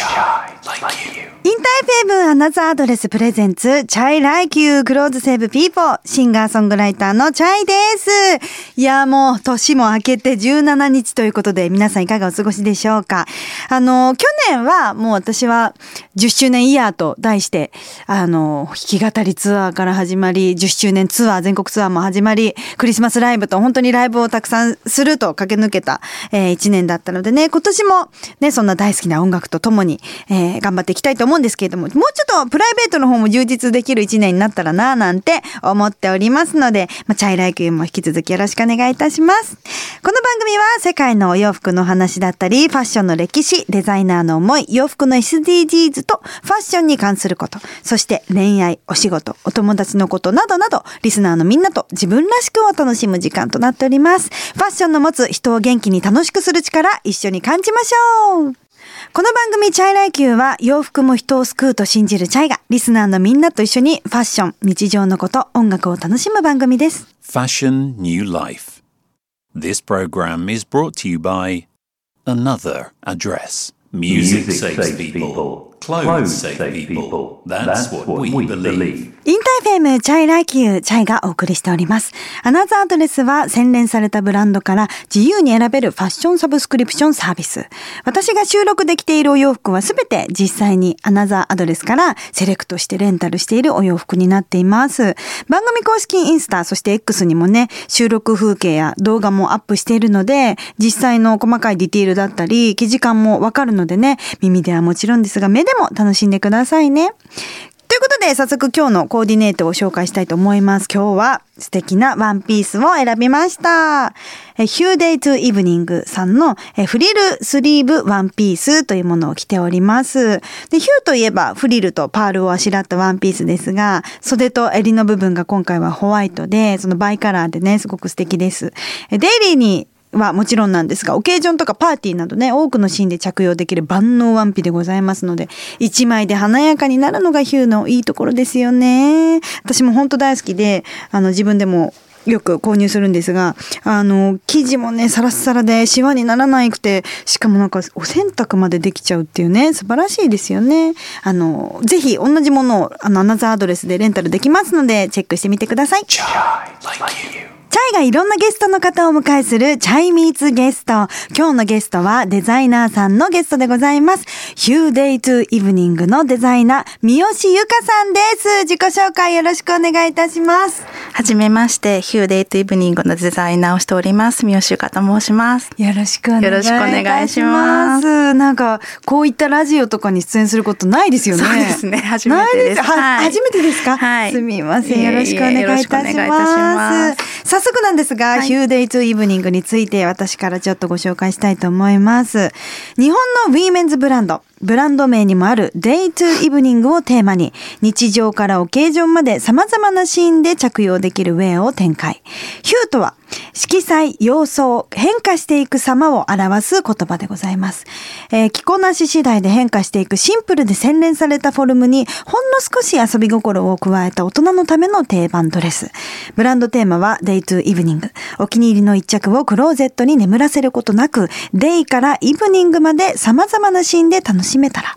Chai like you. インターフェーブアナザードレスプレゼンツ、チャイライキュークローズセーブピーポー、シンガーソングライターの chay です。いや、もう年も明けて17日ということで、皆さんいかがお過ごしでしょうか？あの、去年はもう私は10周年イヤーと題して、あの、弾き語りツアーから始まり、10周年ツアー、全国ツアーも始まり、クリスマスライブと本当にライブをたくさんすると駆け抜けた、え1年だったのでね、今年もね、そんな大好きな音楽とともに、えー頑張っていきたいと思うんですけれども、もうちょっとプライベートの方も充実できる一年になったらなぁなんて思っておりますので、まあ、チャイライクも引き続きよろしくお願いいたします。この番組は世界のお洋服の話だったり、ファッションの歴史、デザイナーの思い、洋服の SDGs とファッションに関すること、そして恋愛、お仕事、お友達のことなどなど、リスナーのみんなと自分らしくを楽しむ時間となっております。ファッションの持つ人を元気に楽しくする力、一緒に感じましょうこの番組 chay LIKE YOU は洋服も人を救うと信じる chay がリスナーのみんなと一緒にファッション、日常のこと、音楽を楽しむ番組です。Fashion New Life. This program is brought to you by Another Address. Music, saves, people. Clothes save people. That's, what, we, believe. InterFM chay LIKE YOU chay がお送りしております。 Another Address は洗練されたブランドから自由に選べるファッションサブスクリプションサービス。私が収録できているお洋服はすべて実際にアナザーアドレスからセレクトしてレンタルしているお洋服になっています。番組公式インスタ、そして X にもね、収録風景や動画もアップしているので、実際の細かいディティールだったり、生地感もわかるのでね、耳ではもちろんですが、目ででも楽しんでくださいね。ということで、早速今日のコーディネートを紹介したいと思います。今日は素敵なワンピースを選びました。え hue DAY TO EVENING さんのえフリルスリーブワンピースというものを着ております。で、 hue といえばフリルとパールをあしらったワンピースですが、袖と襟の部分が今回はホワイトで、そのバイカラーでね、すごく素敵です。えデイリーにはもちろんなんですが、オケージョンとかパーティーなどね、多くのシーンで着用できる万能ワンピでございますので、一枚で華やかになるのが hue のいいところですよね。私も本当大好きで、あの、自分でもよく購入するんですが、あの、生地もね、サラッサラでシワにならなくて、しかもなんかお洗濯までできちゃうっていうね、素晴らしいですよね。あの、ぜひ同じものを、あの、アナザーアドレスでレンタルできますので、チェックしてみてください。チャイがいろんなゲストの方をお迎えするチャイミーツゲスト。今日のゲストはデザイナーさんのゲストでございます。ヒューデイトゥイブニングのデザイナー、三好ゆかさんです。自己紹介よろしくお願いいたします。はじめまして、 hue DAY TO EVENING のデザイナーをしております、三好ゆかと申します。よろしくお願いします。よろしくお願いしますなんか、こういったラジオとかに出演することないですよね。そうですね初めてですははい初めてですか？はいすみません。よろしくお願いいたします。早速なんですが、はい hue DAY TO EVENING について私からちょっとご紹介したいと思います。日本のウィーメンズブランド、ブランド名にもある DAY TO EVENING をテーマに、日常からオケージョンまで様々なシーンで着用できるウェアを展開。ヒューとは、色彩、様相、変化していく様を表す言葉でございます。えー着こなし次第で変化していくシンプルで洗練されたフォルムに、ほんの少し遊び心を加えた大人のための定番ドレス。ブランドテーマは Day to Evening。お気に入りの一着をクローゼットに眠らせることなく、Day からイブニングまで様々なシーンで楽しめたら。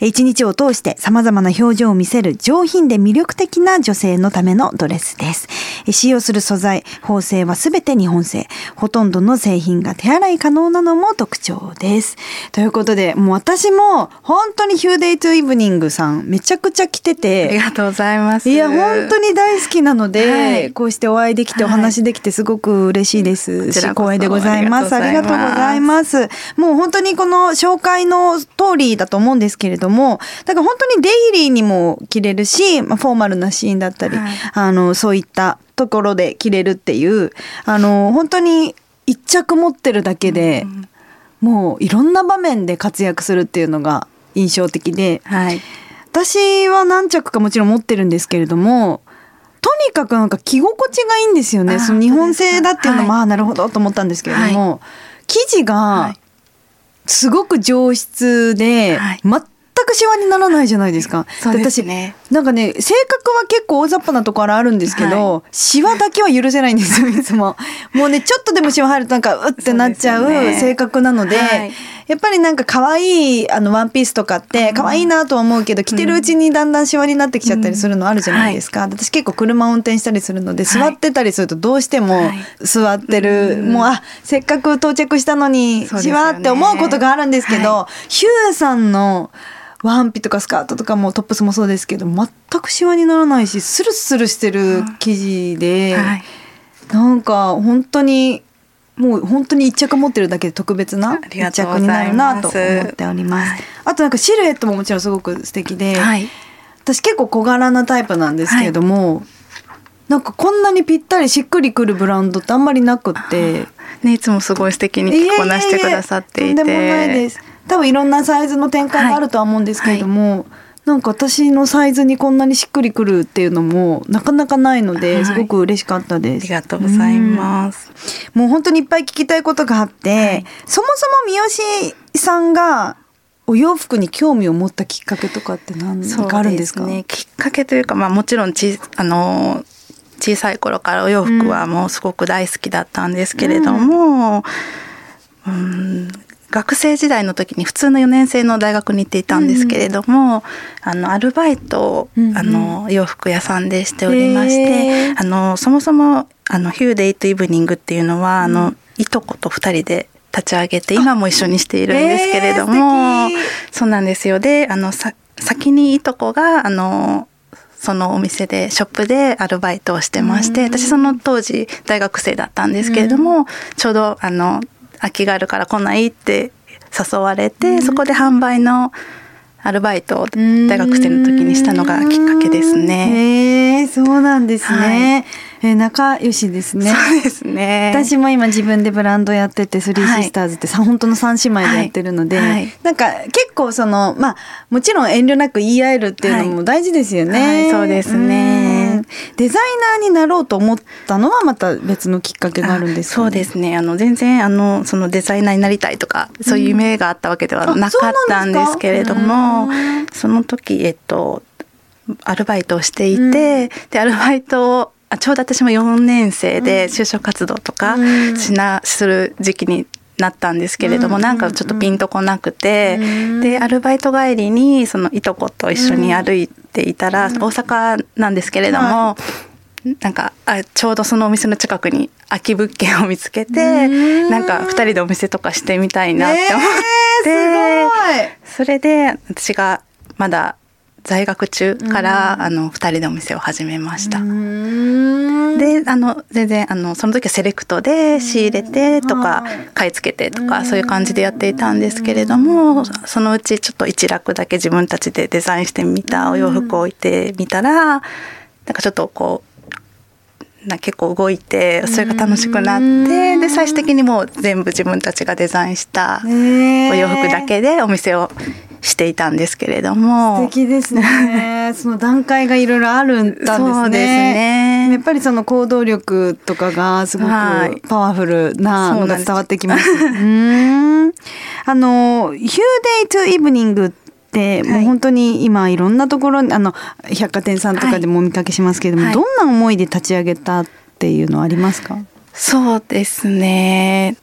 一日を通して様々な表情を見せる上品で魅力的な女性のためのドレスです。使用する素材、縫製はすべて日本製。ほとんどの製品が手洗い可能なのも特徴です。ということで、もう私も本当にヒューデイトゥイブニングさんめちゃくちゃ来てありて、がとうございます。いや、本当に大好きなので、はいこうしてお会いできてお話できてすごく嬉しいですし、こちらこそ光栄でございます。あありがとうございます。もう本当にこの紹介の通りだと思うんですけれども、だから本当にデイリーにも着れるし、まあ、フォーマルなシーンだったり、はい。あの、そういったところで着れるっていう、あの、本当に一着持ってるだけで、もういろんな場面で活躍するっていうのが印象的で、はい。私は何着かもちろん持ってるんですけれどもとにかくなんか着心地がいいんですよね。あその日本製だっていうのも、はいああなるほどと思ったんですけれども、生地はがい。すごく上質で、はい。全くシワにならないじゃないですか。そうですね。私なんかね性格は結構大雑把なところあるんですけど、シワだけは許せないんですよ いつも。もうねちょっとでもシワ入るとなんかうってなっちゃう性格なので、はい。やっぱりなんか可愛いあのワンピースとかって可愛いなとは思うけど着てるうちにだんだんシワになってきちゃったりするのあるじゃないですか、私結構車運転したりするので座ってたりするとどうしても座ってる、もうあせっかく到着したのにシワって思うことがあるんですけど、ヒューさんのワンピとかスカートとかもトップスもそうですけど全くシワにならないしスルスルしてる生地で、はい、なんか本当にもう本当に一着持ってるだけで特別な一着になるなと思っております。あとなんかシルエットももちろんすごく素敵で、はい、私結構小柄なタイプなんですけれども、はい、なんかこんなにぴったりしっくりくるブランドってあんまりなくって。ね、いつもすごい素敵に着こなしてくださっていて。いとんでもないです。多分いろんなサイズの展開があるとは思うんですけれども、はい。はい、なんか私のサイズにこんなにしっくりくるっていうのもなかなかないので、すごく嬉しかったです。ありがとうございます。もう本当にいっぱい聞きたいことがあって、はい、そもそも三好さんがお洋服に興味を持ったきっかけとかって何かあるんですか？ね、きっかけというか、まあ、もちろんちあの小さい頃からお洋服はもうすごく大好きだったんですけれども、うん、うん学生時代の時に普通の4年生の大学に行っていたんですけれども、うん、あのアルバイトを、うん、あの洋服屋さんでしておりまして、あのそもそもあのヒューデイトイブニングっていうのは、あのいとこと2人で立ち上げて今も一緒にしているんですけれども、そうなんですよ。であのさ先にいとこがあのそのお店でショップでアルバイトをしてまして、私その当時大学生だったんですけれども、ちょうどあの空きがあるから来ないって誘われて、そこで販売のアルバイトを大学生の時にしたのがきっかけですね。へえ、そうなんですね。はいえー、仲良しですね。そうですね。私も今自分でブランドやってて、スリーシスターズってさ、はい、本当の三姉妹でやってるので、はいはい、なんか結構その、まあ、もちろん遠慮なく言い合えるっていうのも大事ですよね。そうですね。デザイナーになろうと思ったのはまた別のきっかけがあるんですか、ね、そうですね。あの、全然、あの、そのデザイナーになりたいとか、そういう夢があったわけではなかったんですけれども、その時、えっと、アルバイトをしていて、うん、でアルバイトをあちょうど私も4年生で就職活動とかしな、する時期になったんですけれども、うん、なんかちょっとピンとこなくて、うん、でアルバイト帰りにそのいとこと一緒に歩いていたら、うん、大阪なんですけれども、なんかあちょうどそのお店の近くに空き物件を見つけて、なんか2人でお店とかしてみたいなって思って、えー、それで私がまだ在学中から、うん、あの2人でお店を始めました。であの全然あのその時はセレクトで仕入れてとか、買い付けてとか、そういう感じでやっていたんですけれども、そのうちちょっと一楽だけ自分たちでデザインしてみたお洋服を置いてみたら、なんかちょっとこうな結構動いてそれが楽しくなってで最終的にもう全部自分たちがデザインしたお洋服だけでお店をしていたんですけれども。素敵ですね。その段階がいろいろあるんですね。そうですね。やっぱりその行動力とかがすごくパワフルなのが伝わってきます、はい、うんあの「ヒューデイトゥイブニング」ってもう本当に今いろんなところあの百貨店さんとかでもお見かけしますけれども、はい、どんな思いで立ち上げたっていうのはありますか？そうですね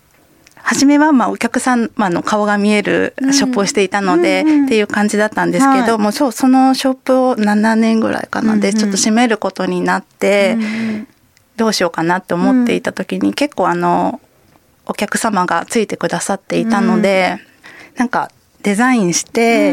初めはまあお客様の顔が見えるショップをしていたので、っていう感じだったんですけど、はい、もうそうそのショップを7年ぐらいかなでちょっと閉めることになって、どうしようかなって思っていた時に、結構あのお客様がついてくださっていたので、うなんかデザインして、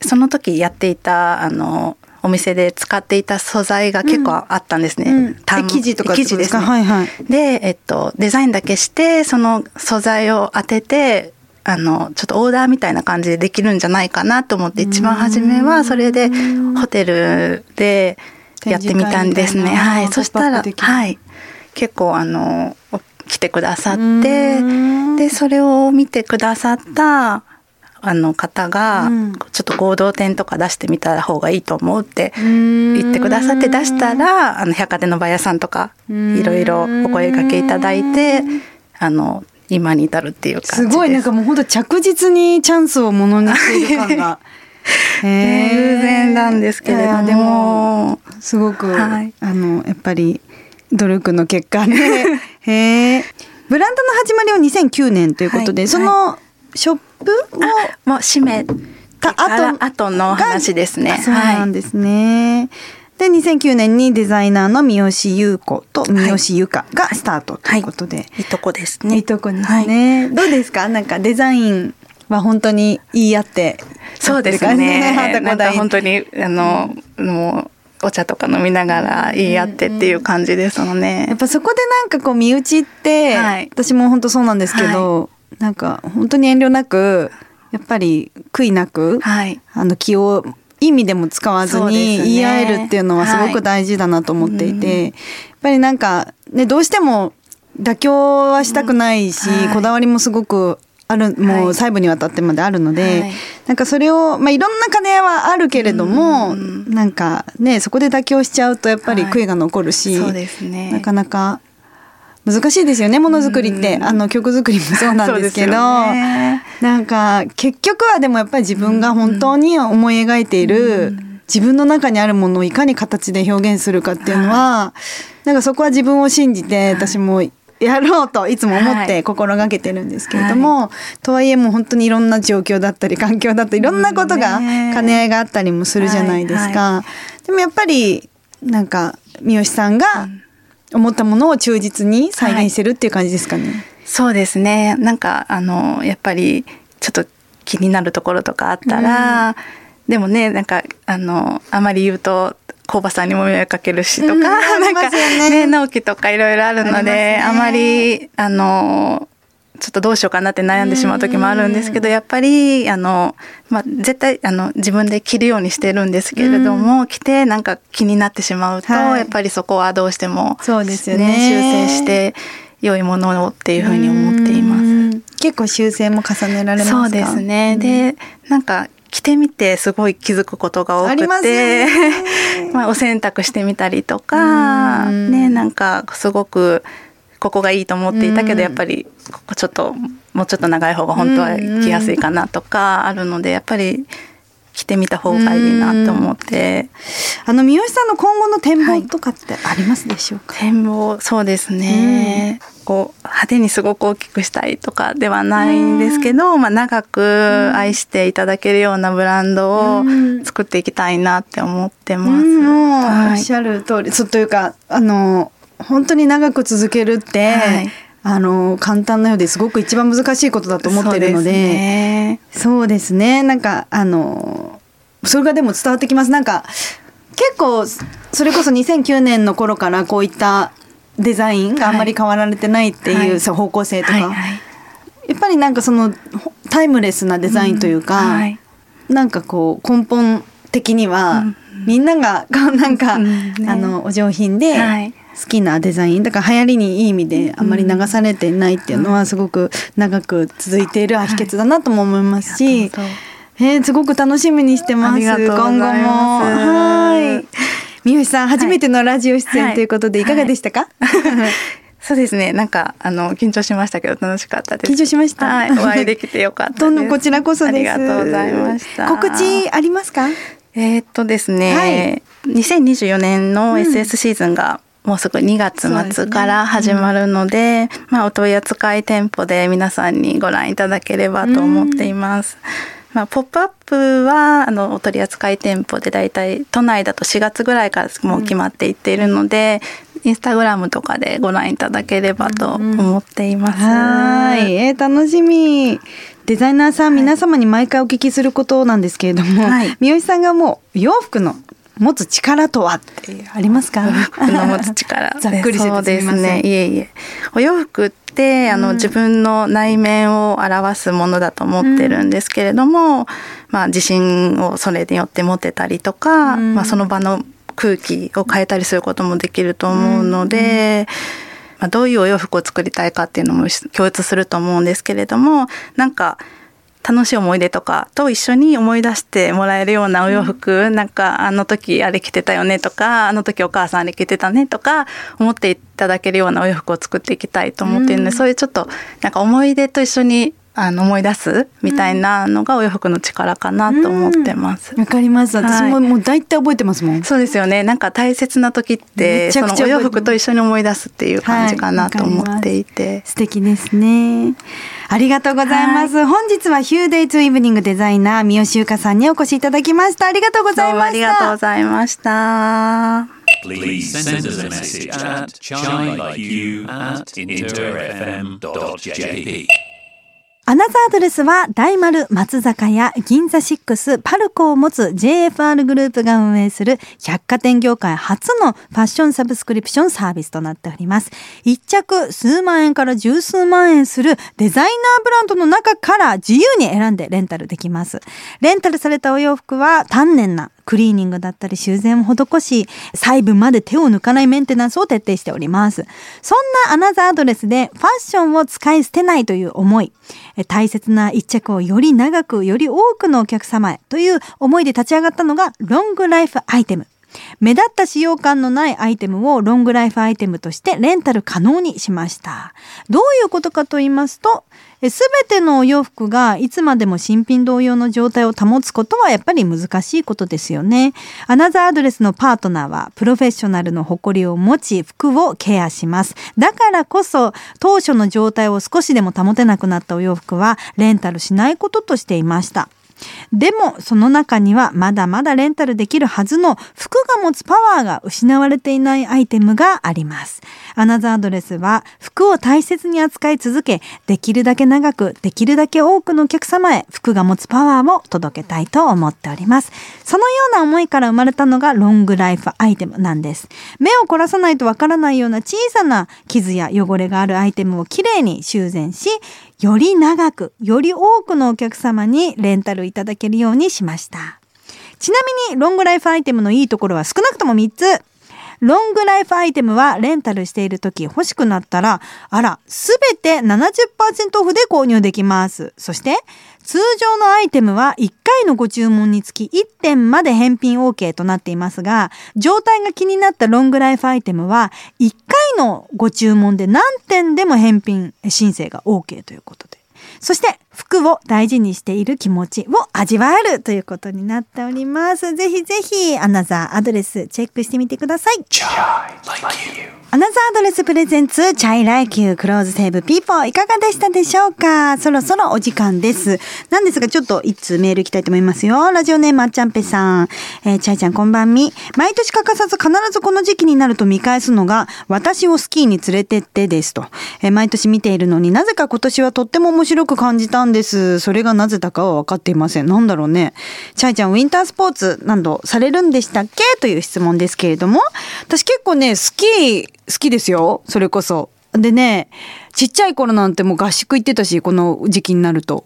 その時やっていたあのお店で使っていた素材が結構あったんですね。うん、生地とか生地ですね。はいはい、で、えっと、デザインだけしてその素材を当ててあのちょっとオーダーみたいな感じでできるんじゃないかなと思って一番初めはそれでホテルでやってみたんですね。はい、そしたら、はい、結構あの来てくださってでそれを見てくださったあの方が、ちょっと合同店とか出してみた方がいいと思うって言ってくださって出したらあの百貨店のバイヤーさんとかいろいろお声掛けいただいてあの今に至るっていうす。ごいなんかもう本当着実にチャンスをものにしている感が。偶然なんですけれども、でもすごく、はい、あのやっぱり努力の結果ね。へえ。ブランドの始まりは2009年ということで、はい、そのショップをもう閉めた後後の話ですね。あそうなんですね。で2009年にデザイナーの三好優子と三好由香がスタートということで、はい、いとこですね。いいとこですね、どうですか？なんかデザインは本当に言い合ってそうですね。なんか本当にあの、もうお茶とか飲みながら言い合ってっていう感じですのね。やっぱそこでなんかこう身内って、はい。私も本当そうなんですけど、なんか本当に遠慮なくやっぱり悔いなく、はい。あの気をいい意味でも使わずに言い合えるっていうのはすごく大事だなと思っていて、やっぱりなんかねどうしても妥協はしたくないし、はいこだわりもすごくあるもはい。う細部にわたってまであるので、はい。なんかそれを、まあ、いろんな兼ね合いはあるけれども、うんなんかねそこで妥協しちゃうとやっぱりはい。悔いが残るし、ね。なかなか難しいですよねものづくりって、うん。あの曲作りも そうなんですけどねなんか結局はでもやっぱり自分が本当に思い描いている、うん。自分の中にあるものをいかに形で表現するかっていうのは、なんかそこは自分を信じて私もやろうといつも思っはい。て心がけてるんですけれども、とはいえもう本当にいろんな状況だったり 環境だったりいろんなことが兼ね合いがあったりもするじゃないですか。はでもやっぱりなんか三好さんが思ったものを忠実に再現してるっていう感じですかね。そうですね。なんかあのやっぱりちょっと気になるところとかあったら、でもねなんかあのあまり言うと。工場さんにも迷惑かけるしとか、うんあなんかねね納期とかいろいろあるのであ,、ねまりあのちょっとどうしようかなって悩んでしまう時もあるんですけど、やっぱりあの、まあ、絶対あの自分で着るようにしてるんですけれども、着てなんか気になってしまうと、はい。やっぱりそこはどうしてもそうですよね。修正して良いものをっていうふうに思っています。うん。結構修正も重ねられますか？そうですね。で、なんか着てみてすごい気づくことが多くて、よね。まあお洗濯してみたりとか、うん。ねなんかすごくここがいいと思っていたけうん。どやっぱりここちょっともうちょっと長い方が本当は着やすいかなとかあるのでやっぱり着てみた方がいいなと思って。あの三好さんの今後の展望とかってありますでしょうか、展望そうですね、こう派手にすごく大きくしたいとかではないんですけど、まあ、長く愛していただけるようなブランドをうん。作っていきたいなって思ってます。うん。もうおはい。っしゃる通り、そうというかあの本当に長く続けるって、はい。あの簡単なようですごく一番難しいことだと思ってるのでそうですね。なんかあのそれがでも伝わってきます。なんか結構それこそ2009年の頃からこういったデザインがあんまり変わられてないっていう、方向性とか、はいはい。やっぱりなんかそのほタイムレスなデザインというか、うんはい。なんかこう根本的には、うん。みんながなんか、うん。ね。あのお上品ではい好きなデザインだから流行りにいい意味であんまり流されてないっていうのはすごく長く続いている秘訣だなとも思いますし、ありがとうえーすごく楽しみにしてます今後も。はい。三好さん初めてのラジオ出演ということでい。かがでしたか、そうですね。なんかあの緊張しましたけど楽しかったです。緊張しました？はい。お会いできてよかったです。どんどんこちらこそありがとうございました。告知ありますか？えーっとですね、2024年の SS シーズンがもうすぐ2月末から始まるので、まあ、お問い扱い店舗で皆さんにご覧いただければと思っています。まあ、ポップアップはあのお取り扱い店舗でだいたい都内だと4月ぐらいからもう決まっていっているので、インスタグラムとかでご覧いただければと思っています。はい、えー楽しみ。デザイナーさん、皆様に毎回お聞きすることなんですけれども、はい三好さんがもう洋服の持つ力とはってありますか？服の持つ力 ざっくりしててそうですね。いえいえ。お洋服ってあの、自分の内面を表すものだと思ってるんですけれども、まあ自信をそれによって持てたりとか、うん。まあその場の空気を変えたりすることもできると思うので、まあ、どういうお洋服を作りたいかっていうのも共通すると思うんですけれどもなんか楽しい思い出とかと一緒に思い出してもらえるようなお洋服、なんかあの時あれ着てたよねとかあの時お母さんあれ着てたねとか思っていただけるようなお洋服を作っていきたいと思っているので、そういうちょっとなんか思い出と一緒にあの思い出すみたいなのがお洋服の力かなと思ってます。わかります。私ももう大体覚えてますもん。そうですよね。なんか大切な時ってめちゃくちゃそのお洋服と一緒に思い出すっていう感じかなと思っていて。素敵ですね。ありがとうございます。本日はヒューデイツイブニングデザイナー三好優香さんにお越しいただきました。ありがとうございました。ありがとうございました。Please send us a message at chai at interfm.jp. アナザードレスは大丸松坂屋銀座6パルコを持つ JFR グループが運営する百貨店業界初のファッションサブスクリプションサービスとなっております。一着数万円から十数万円するデザイナーブランドの中から自由に選んでレンタルできます。レンタルされたお洋服は丹念なクリーニングだったり修繕を施し、細部まで手を抜かないメンテナンスを徹底しております。そんなアナザードレスでファッションを使い捨てないという思い、大切な一着をより長く、より多くのお客様へという思いで立ち上がったのがロングライフアイテム。目立った使用感のないアイテムをロングライフアイテムとしてレンタル可能にしました。どういうことかと言いますと、すべてのお洋服がいつまでも新品同様の状態を保つことはやっぱり難しいことですよね。アナザーアドレスのパートナーはプロフェッショナルの誇りを持ち服をケアします。だからこそ当初の状態を少しでも保てなくなったお洋服はレンタルしないこととしていました。でもその中にはまだまだレンタルできるはずの服が持つパワーが失われていないアイテムがあります。アナザードレスは服を大切に扱い続け、できるだけ長く、できるだけ多くのお客様へ服が持つパワーを届けたいと思っております。そのような思いから生まれたのがロングライフアイテムなんです。目を凝らさないとわからないような小さな傷や汚れがあるアイテムをきれいに修繕し、より長く、より多くのお客様にレンタルいただけるようにしました。ちなみに、ロングライフアイテムのいいところは少なくとも3つ。ロングライフアイテムはレンタルしている時欲しくなったら、あら、すべて70%オフで購入できます。そして、通常のアイテムは1回のご注文につき1点まで返品 OK となっていますが、状態が気になったロングライフアイテムは1回のご注文で何点でも返品申請が OK ということで。そして服を大事にしている気持ちを味わえるということになっております。ぜひぜひ Another Address チェックしてみてください。 Another Address presents chay LIKE YOU clothes save people いかがでしたでしょうか？そろそろお時間です。なんですがちょっと一通メールいきたいと思いますよ。ラジオネームあっちゃんぺさん。えー、チャイちゃんこんばんみ。毎年欠かさず必ずこの時期になると見返すのが私をスキーに連れてってですと。えー毎年見ているのになぜか今年はとっても面白く感じたんです。それがなぜだかは分かっていません。なんだろうね。チャイちゃんウィンタースポーツ何度されるんでしたっけ？という質問ですけれども。私結構ね、スキー好きですよ。それこそ。でね、ちっちゃい頃なんてもう合宿行ってたし、この時期になると。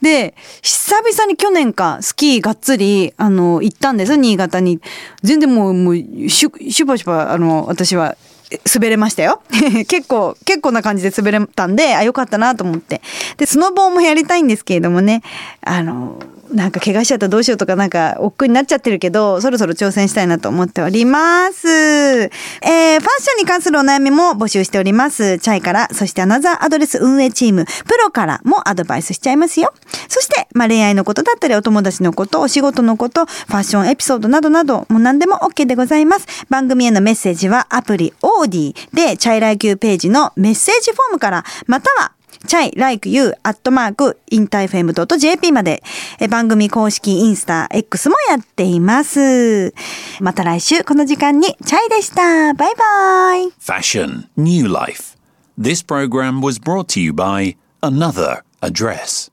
で、久々に去年か、スキーがっつり、あの、行ったんです、新潟に。全然もう、もう、シュシュパシュパ、あの、私は、滑れましたよ。結構、結構な感じで滑れたんで、あ、よかったなと思って。で、スノボーもやりたいんですけれどもね、あの、なんか怪我しちゃったらどうしようとかなんか億劫になっちゃってるけど、そろそろ挑戦したいなと思っております。えー、ファッションに関するお悩みも募集しております。チャイから、そしてアナザーアドレス運営チーム、プロからもアドバイスしちゃいますよ。そして、まあ、恋愛のことだったり、お友達のこと、お仕事のこと、ファッションエピソードなどなど、もう何でも OK でございます。番組へのメッセージはアプリ OD で、チャイライ Q ページのメッセージフォームから、または、チャイ like you アットマークインターフェム .jp までえ番組公式インスタ X もやっています。また来週この時間にチャイでした。バイバイ。Fashion, New Life. This program was brought to you by Another Address.